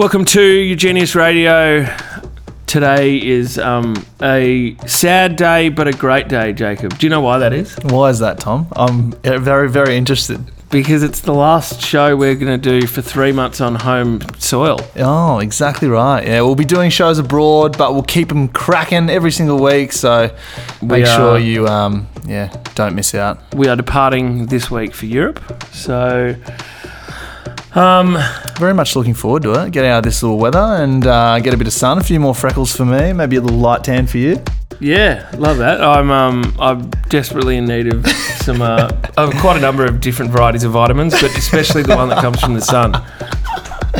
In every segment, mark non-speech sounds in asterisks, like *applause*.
Welcome to UGENIUS Radio. Today is um, a sad day, but a great day, Jacob. Do you know why that is? Why is that, Tom? I'm uh, very, very interested. Because it's the last show we're going to do for three months on home soil. Oh, exactly right. Yeah, we'll be doing shows abroad, but we'll keep them cracking every single week. So make are- sure you, um, yeah, don't miss out. We are departing this week for Europe. So, um, Very much looking forward to it. Get out of this little weather and uh, get a bit of sun. A few more freckles for me. Maybe a little light tan for you. yeah, love that. I'm um, I'm desperately in need of some, uh, *laughs* of quite a number of different varieties of vitamins, but especially the one that comes from the sun. *laughs*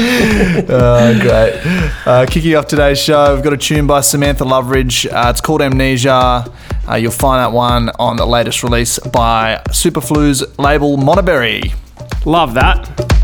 Oh, great. Uh, kicking off today's show, we've got a tune by Samantha Loveridge. Uh, it's called Amnesia. Uh, you'll find that one on the latest release by Superflu's label Monaberry. Love that.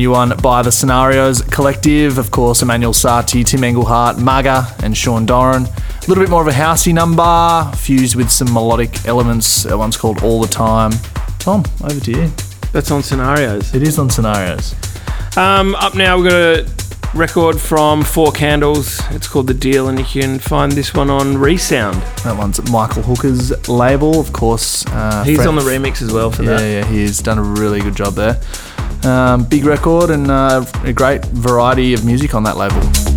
New one by the Scenarios Collective. Of course, Emanuel Satie, Tim Engelhardt, Maga, and Sean Doron. A little bit more of a housey number, fused with some melodic elements. That one's called All the Time. Tom, over to you. That's on Scenarios. It is on Scenarios. Um, up now, we've got a record from Four Candles. It's called The Deal, and you can find this one on Resound. That one's at Michael Hooker's label, of course. Uh, He's on the remix as well for Yeah, that. yeah, he's done a really good job there. Um, big record and uh, a great variety of music on that label.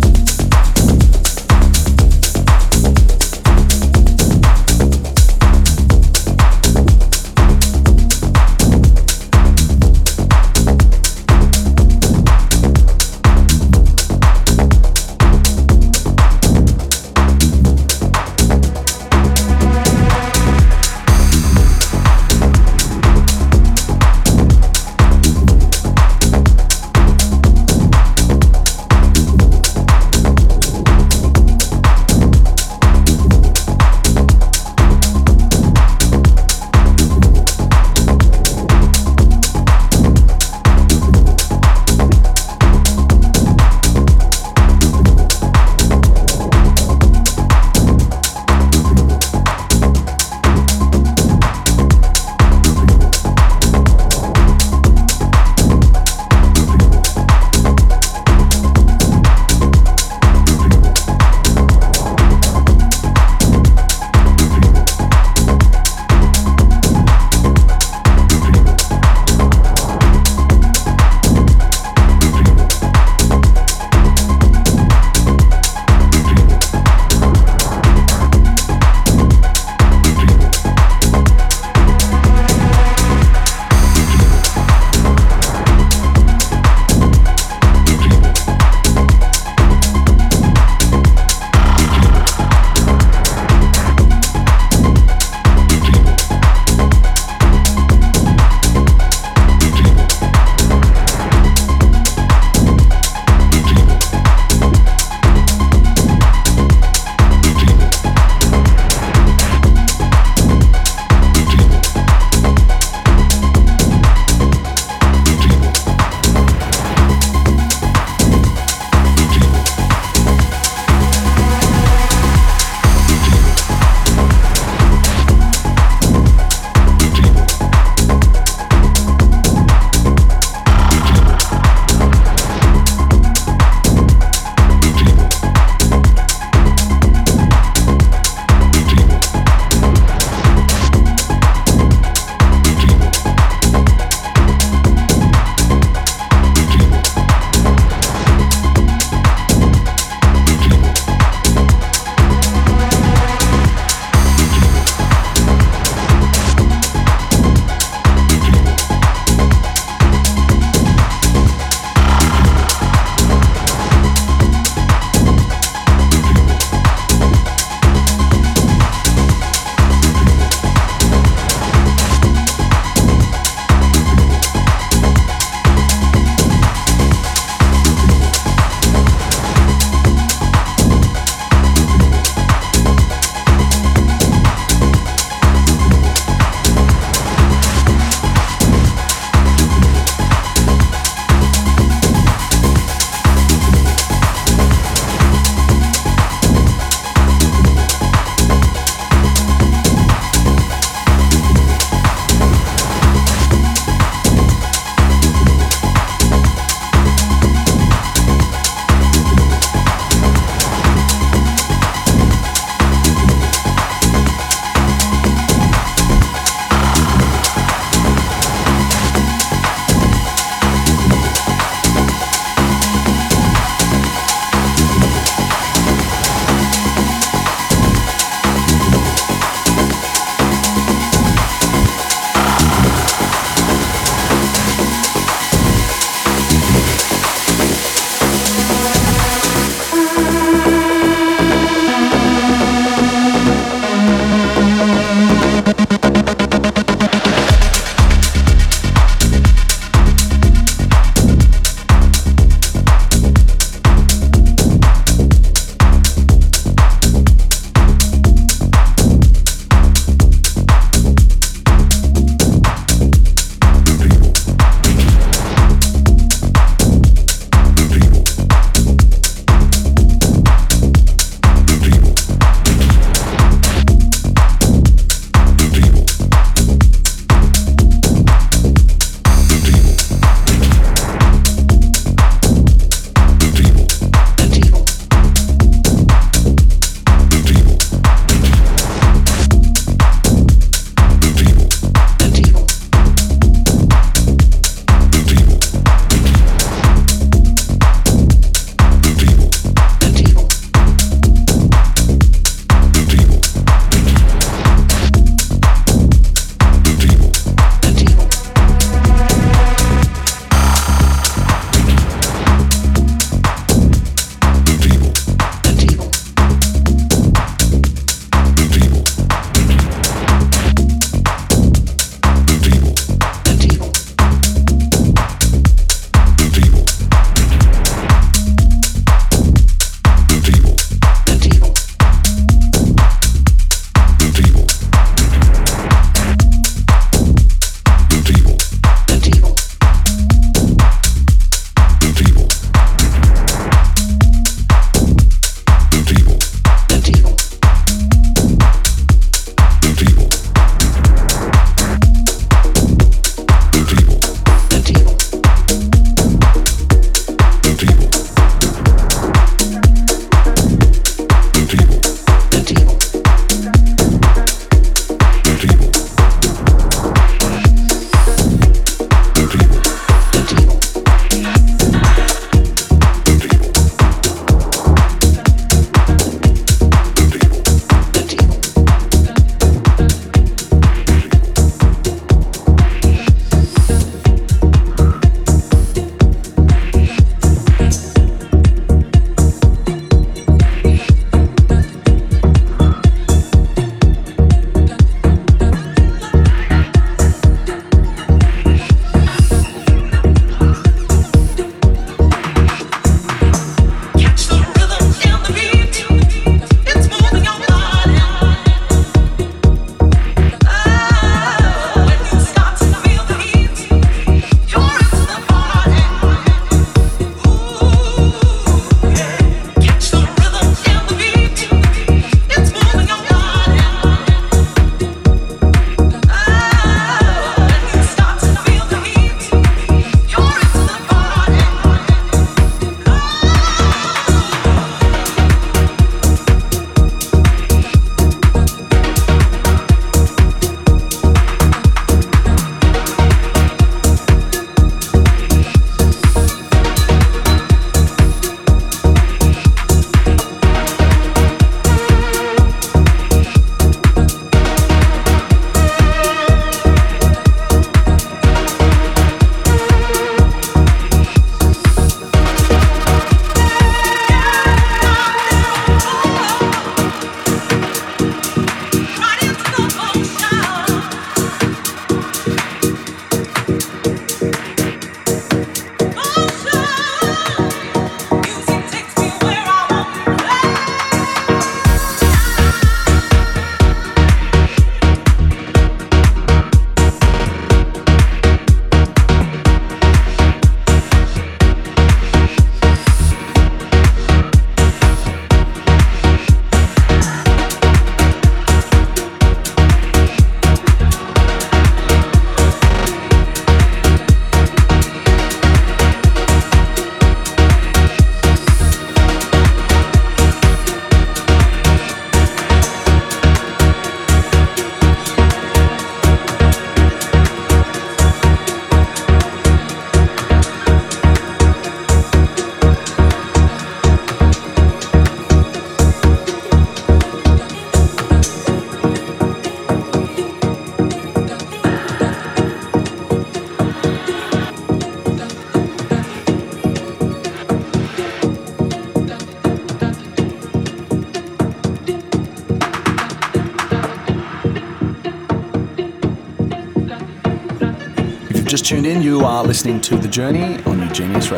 Tuned in, you are listening to The Journey on UGENIUS Genius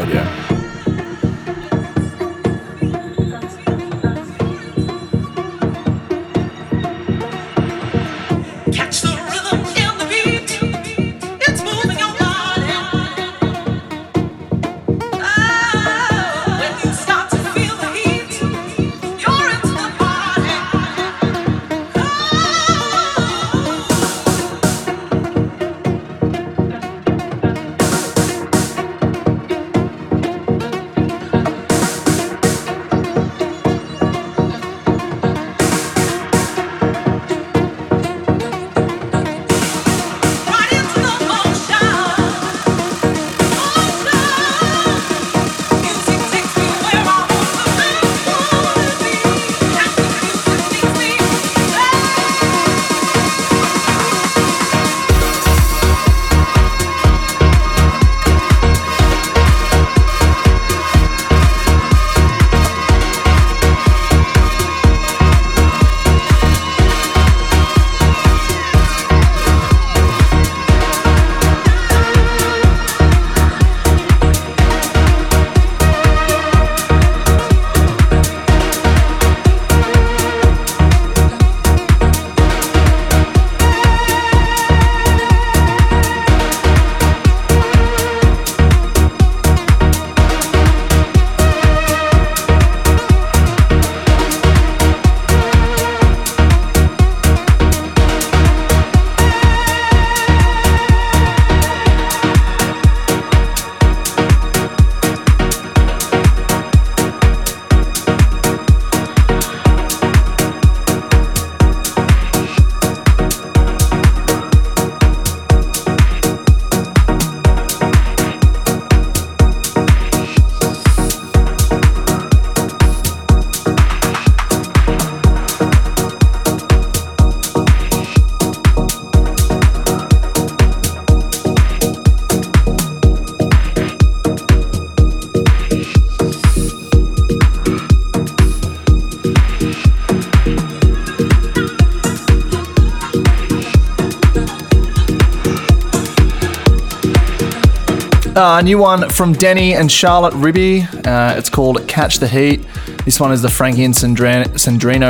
Radio. A uh, new one from Denney and Charlotte Riby. Uh, it's called Catch the Heat. This one is the Frankey and Sandrino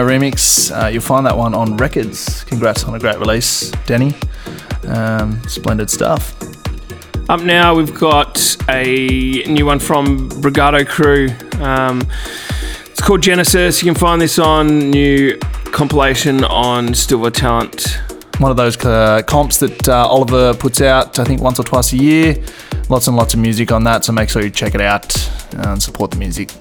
remix. Uh, you'll find that one on Rekids. Congrats on a great release, Denney. Um, splendid stuff. Up now, we've got a new one from Brigado Crew. Um, it's called Genesis. You can find this on new compilation on Stil Vor Talent. One of those uh, comps that uh, Oliver puts out, I think, once or twice a year lots and lots of music on that, so make sure you check it out and support the music.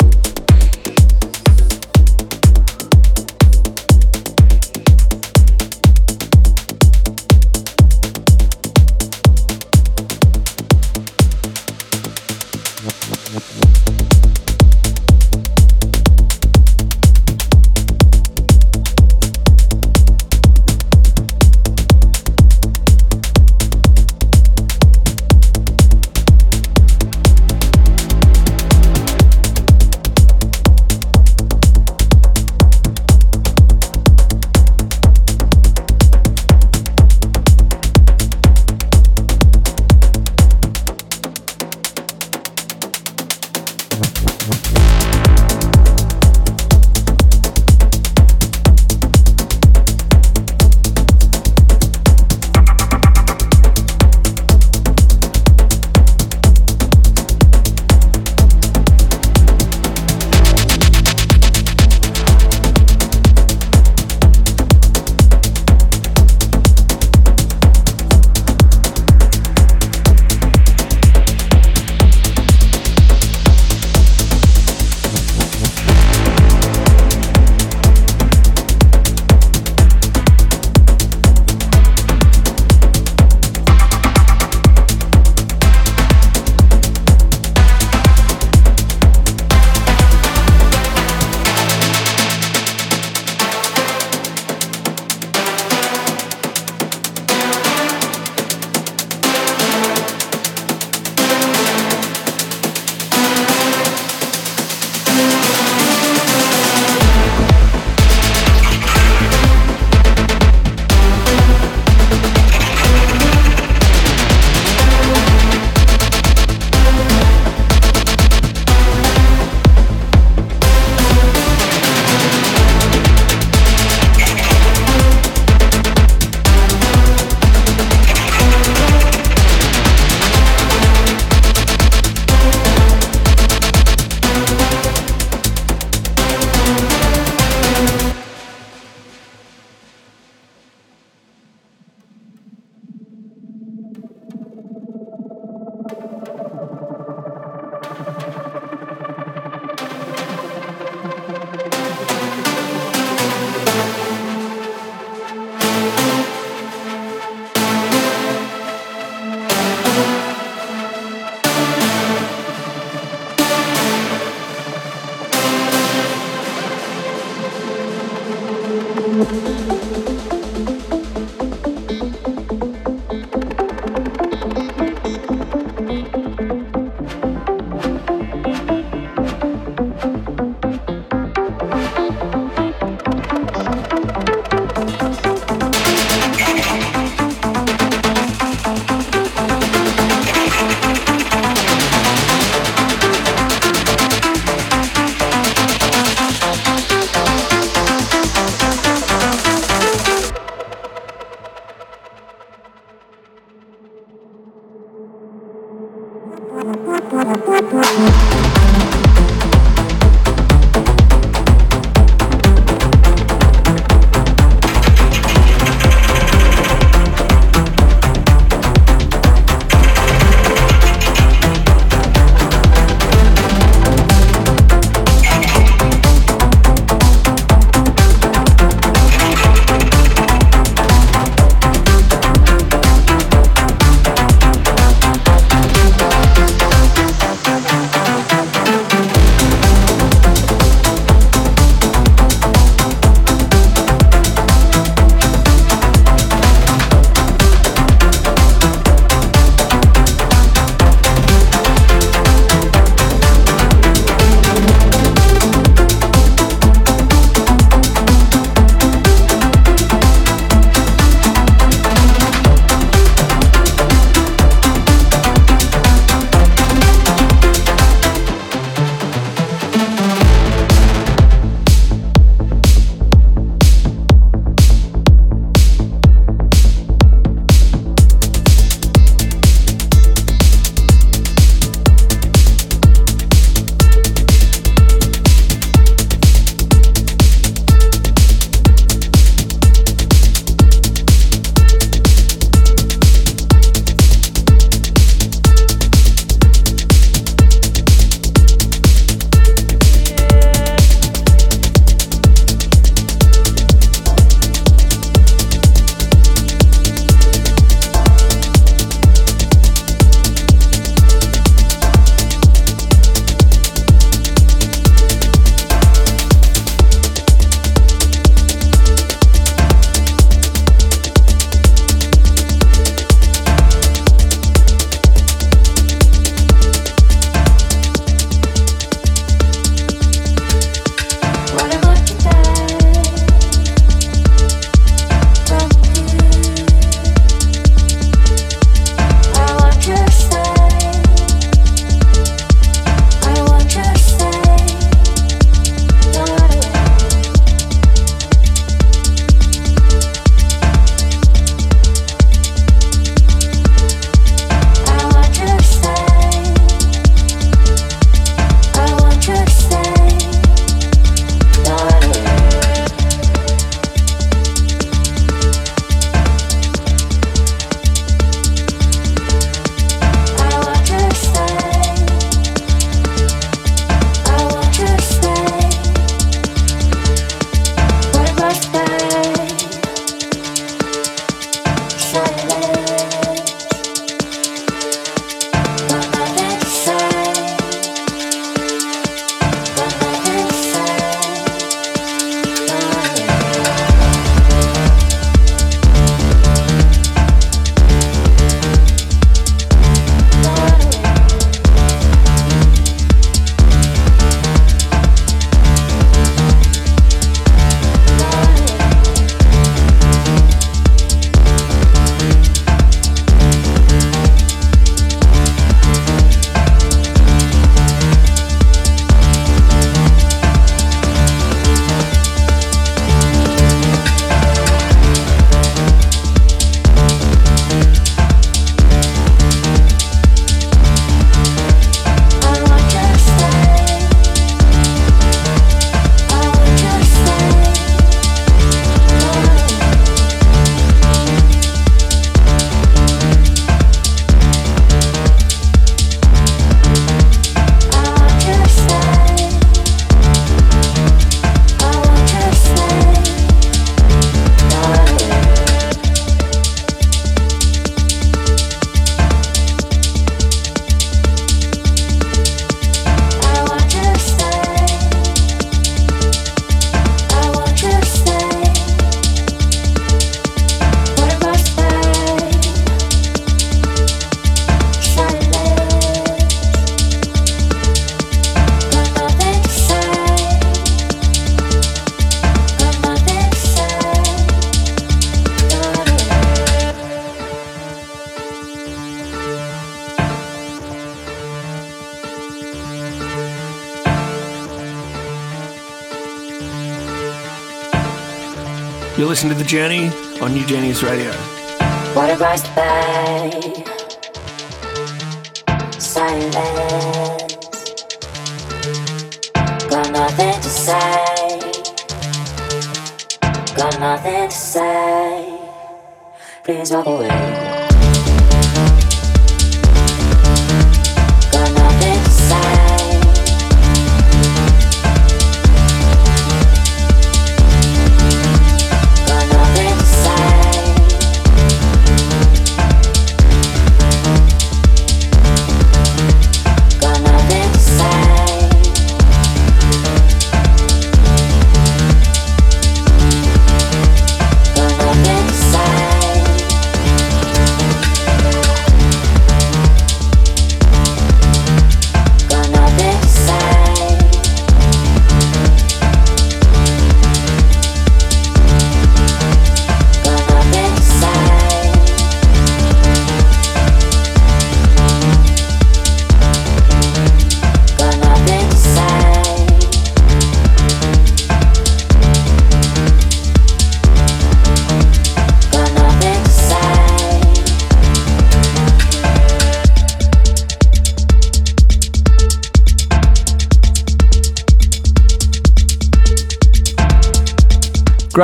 Journey on UGENIUS Radio.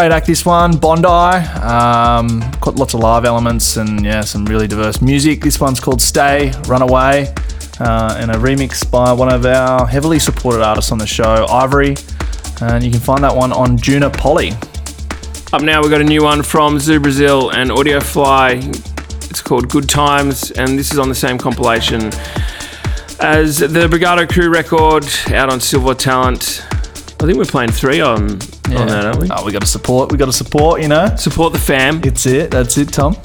Great act this one, Bondi. Um, got lots of live elements and yeah, some really diverse music. This one's called Stay, Runaway, uh, and a remix by one of our heavily supported artists on the show, Ivory. And you can find that one on Juna Poly. Up now, we've got a new one from Zoo Brazil and Audiofly. It's called Good Times, and this is on the same compilation as the Brigado Crew record out on Stil Vor Talent. I think we're playing three on, on that, aren't we? Oh, we got to support. We got to support. You know, Support the fam. it's it. That's it, Tom.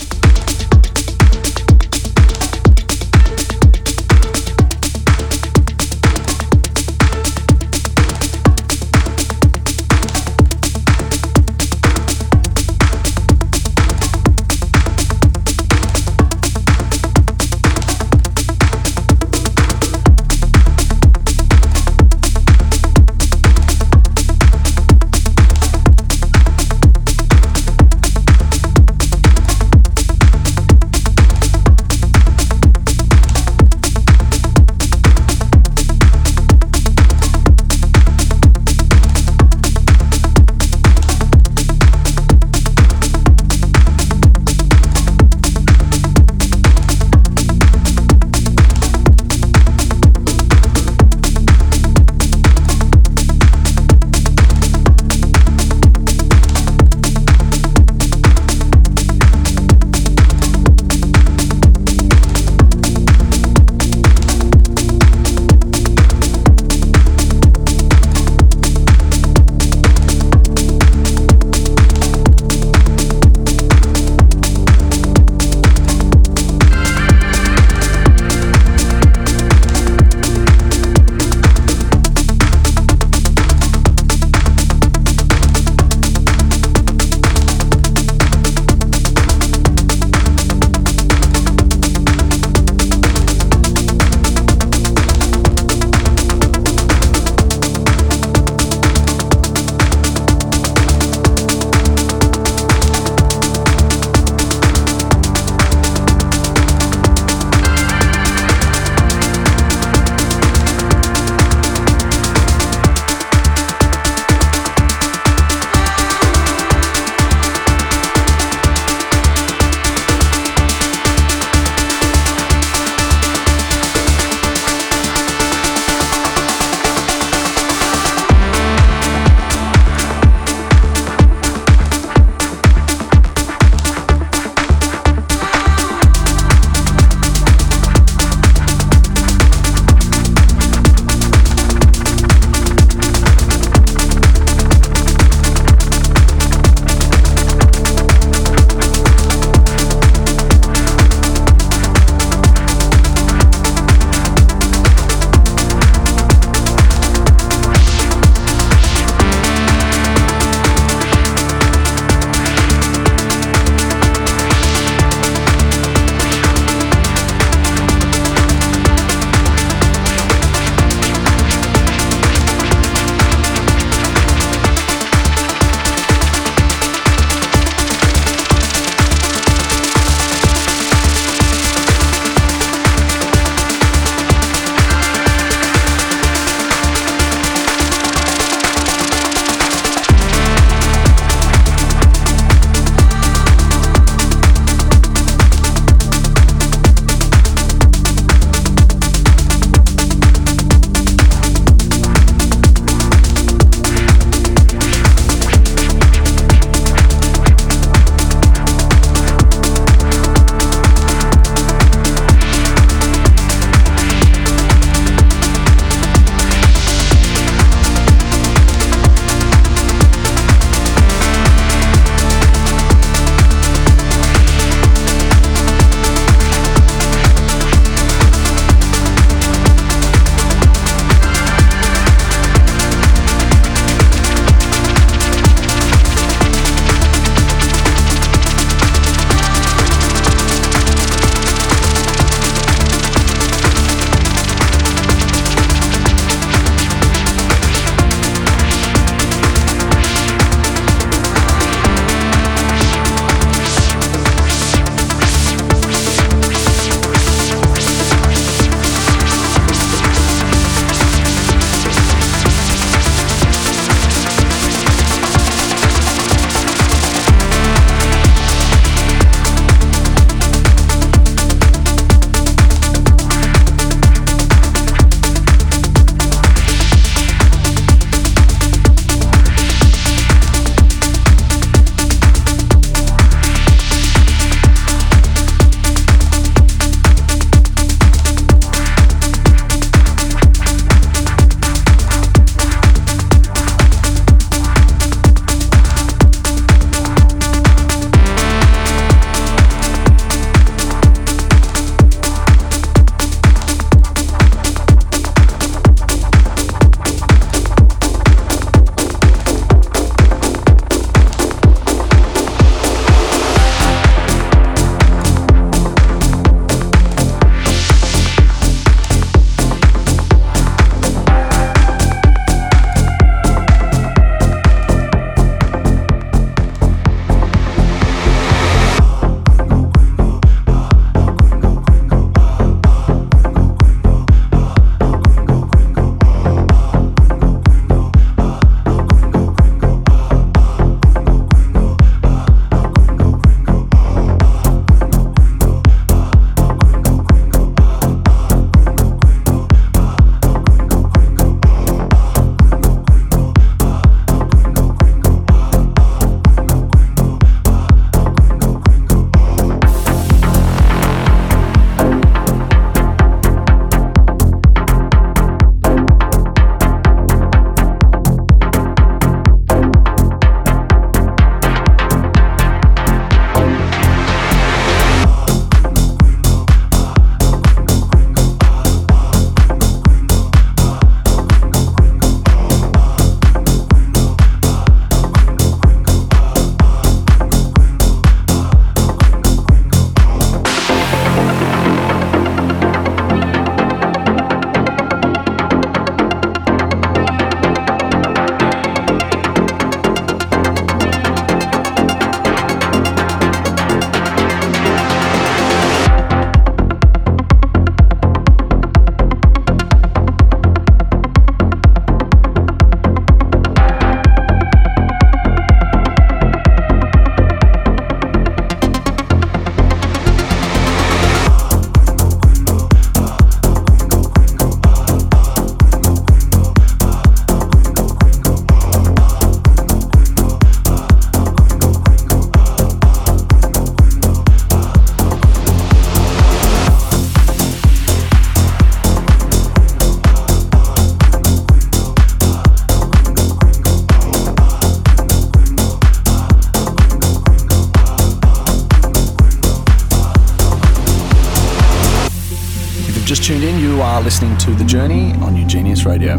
Are listening to The Journey on UGENIUS Radio.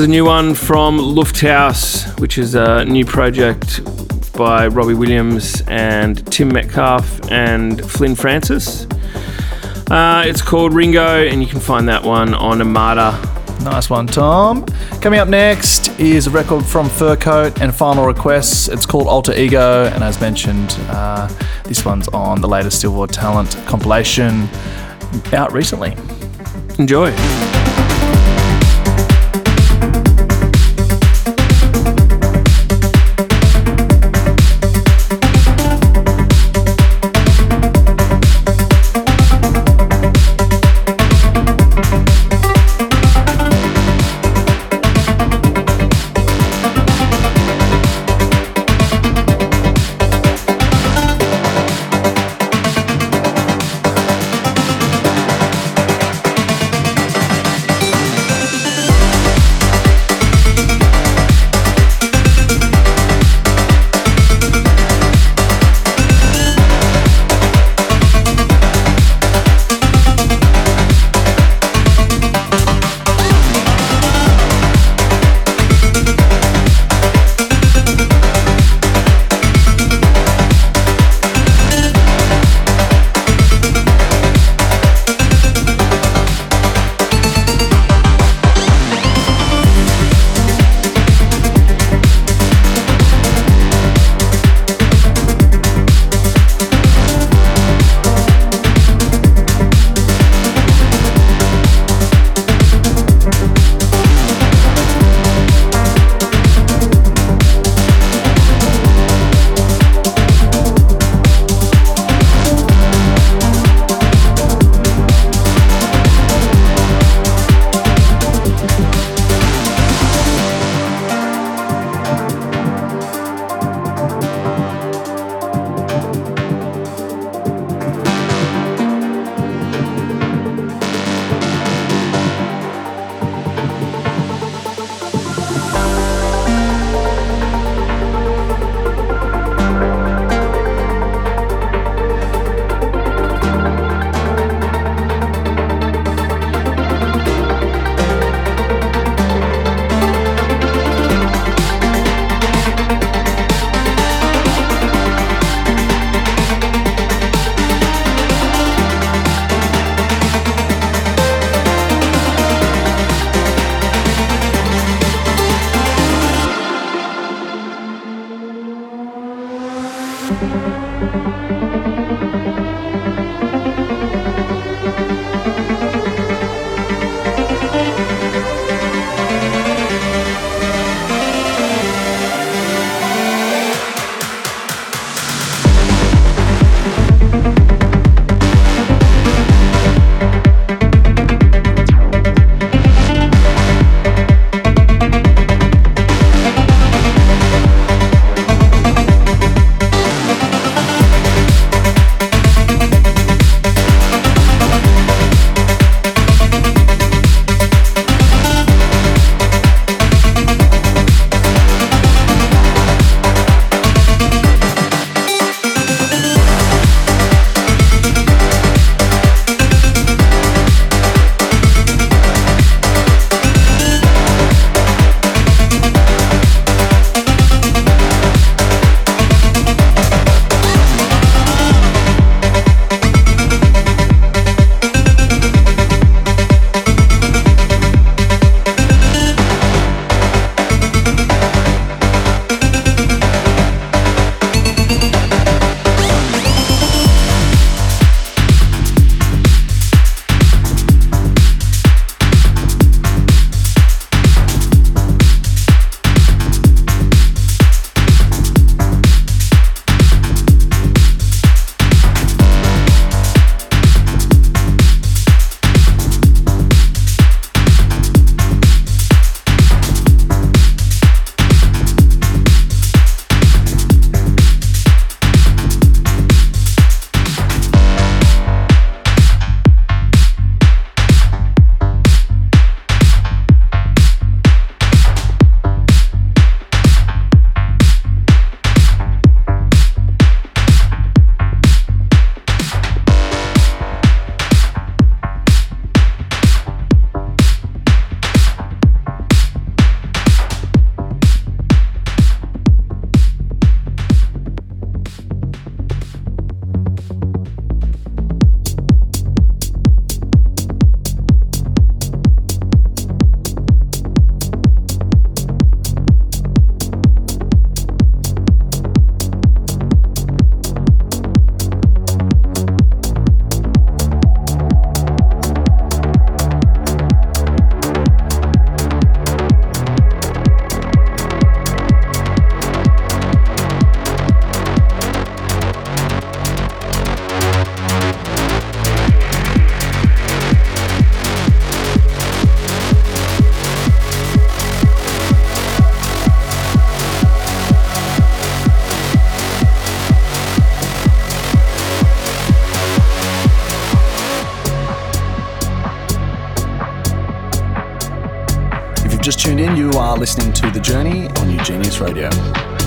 Was a new one from Lufthaus, which is a new project by Robbie Williams and Tim Metcalfe and Flynn Francis. Uh, it's called Ringo, and you can find that one on Armada. Nice one, Tom. Coming up next is a record from Fur Coat and Final Requests. It's called Alter Ego, and as mentioned, uh, this one's on the latest Stil Vor Talent compilation out recently. Enjoy. Just tuned in, you are listening to The Journey on UGENIUS Radio.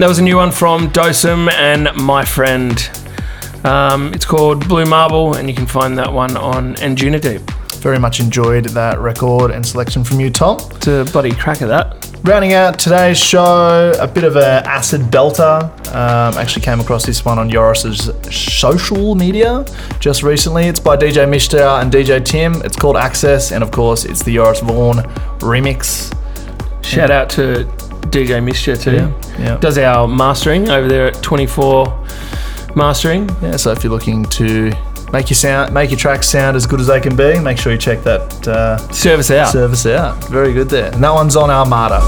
That was a new one from Dosem and my friend. Um, it's called Blue Marble, and you can find that one on Anjunadeep. Very much enjoyed that record and selection from you, Tom. It's a bloody crack of that. Rounding out today's show, a bit of a acid belter. Um, actually came across this one on Joris's social media just recently. It's by DJ Misjah and DJ Tim. It's called Access, and of course, it's the Joris Voorn remix. Shout out to DJ Misjah too. Yeah, yeah. Does our mastering over there at 24 Mastering. Yeah, so if you're looking to make your sound, make your tracks sound as good as they can be, make sure you check that uh, Service out. service out. Very good there. And that one's on Armada.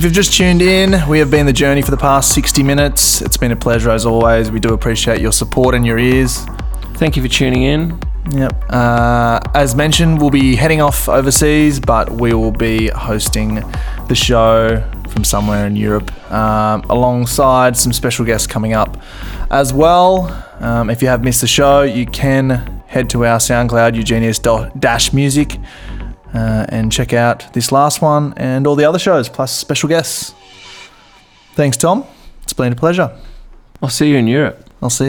If you've just tuned in, we have been the journey for the past 60 minutes. It's been a pleasure as always. We do appreciate your support and your ears. Thank you for tuning in. Yep. Uh, as mentioned, we'll be heading off overseas, but we will be hosting the show from somewhere in Europe um, alongside some special guests coming up as well. Um, if you have missed the show, you can head to our SoundCloud, UGENIUS Dash Music, check out this last one and all the other shows, plus special guests. Thanks, Tom. It's been a pleasure. I'll see you in Europe. I'll see you.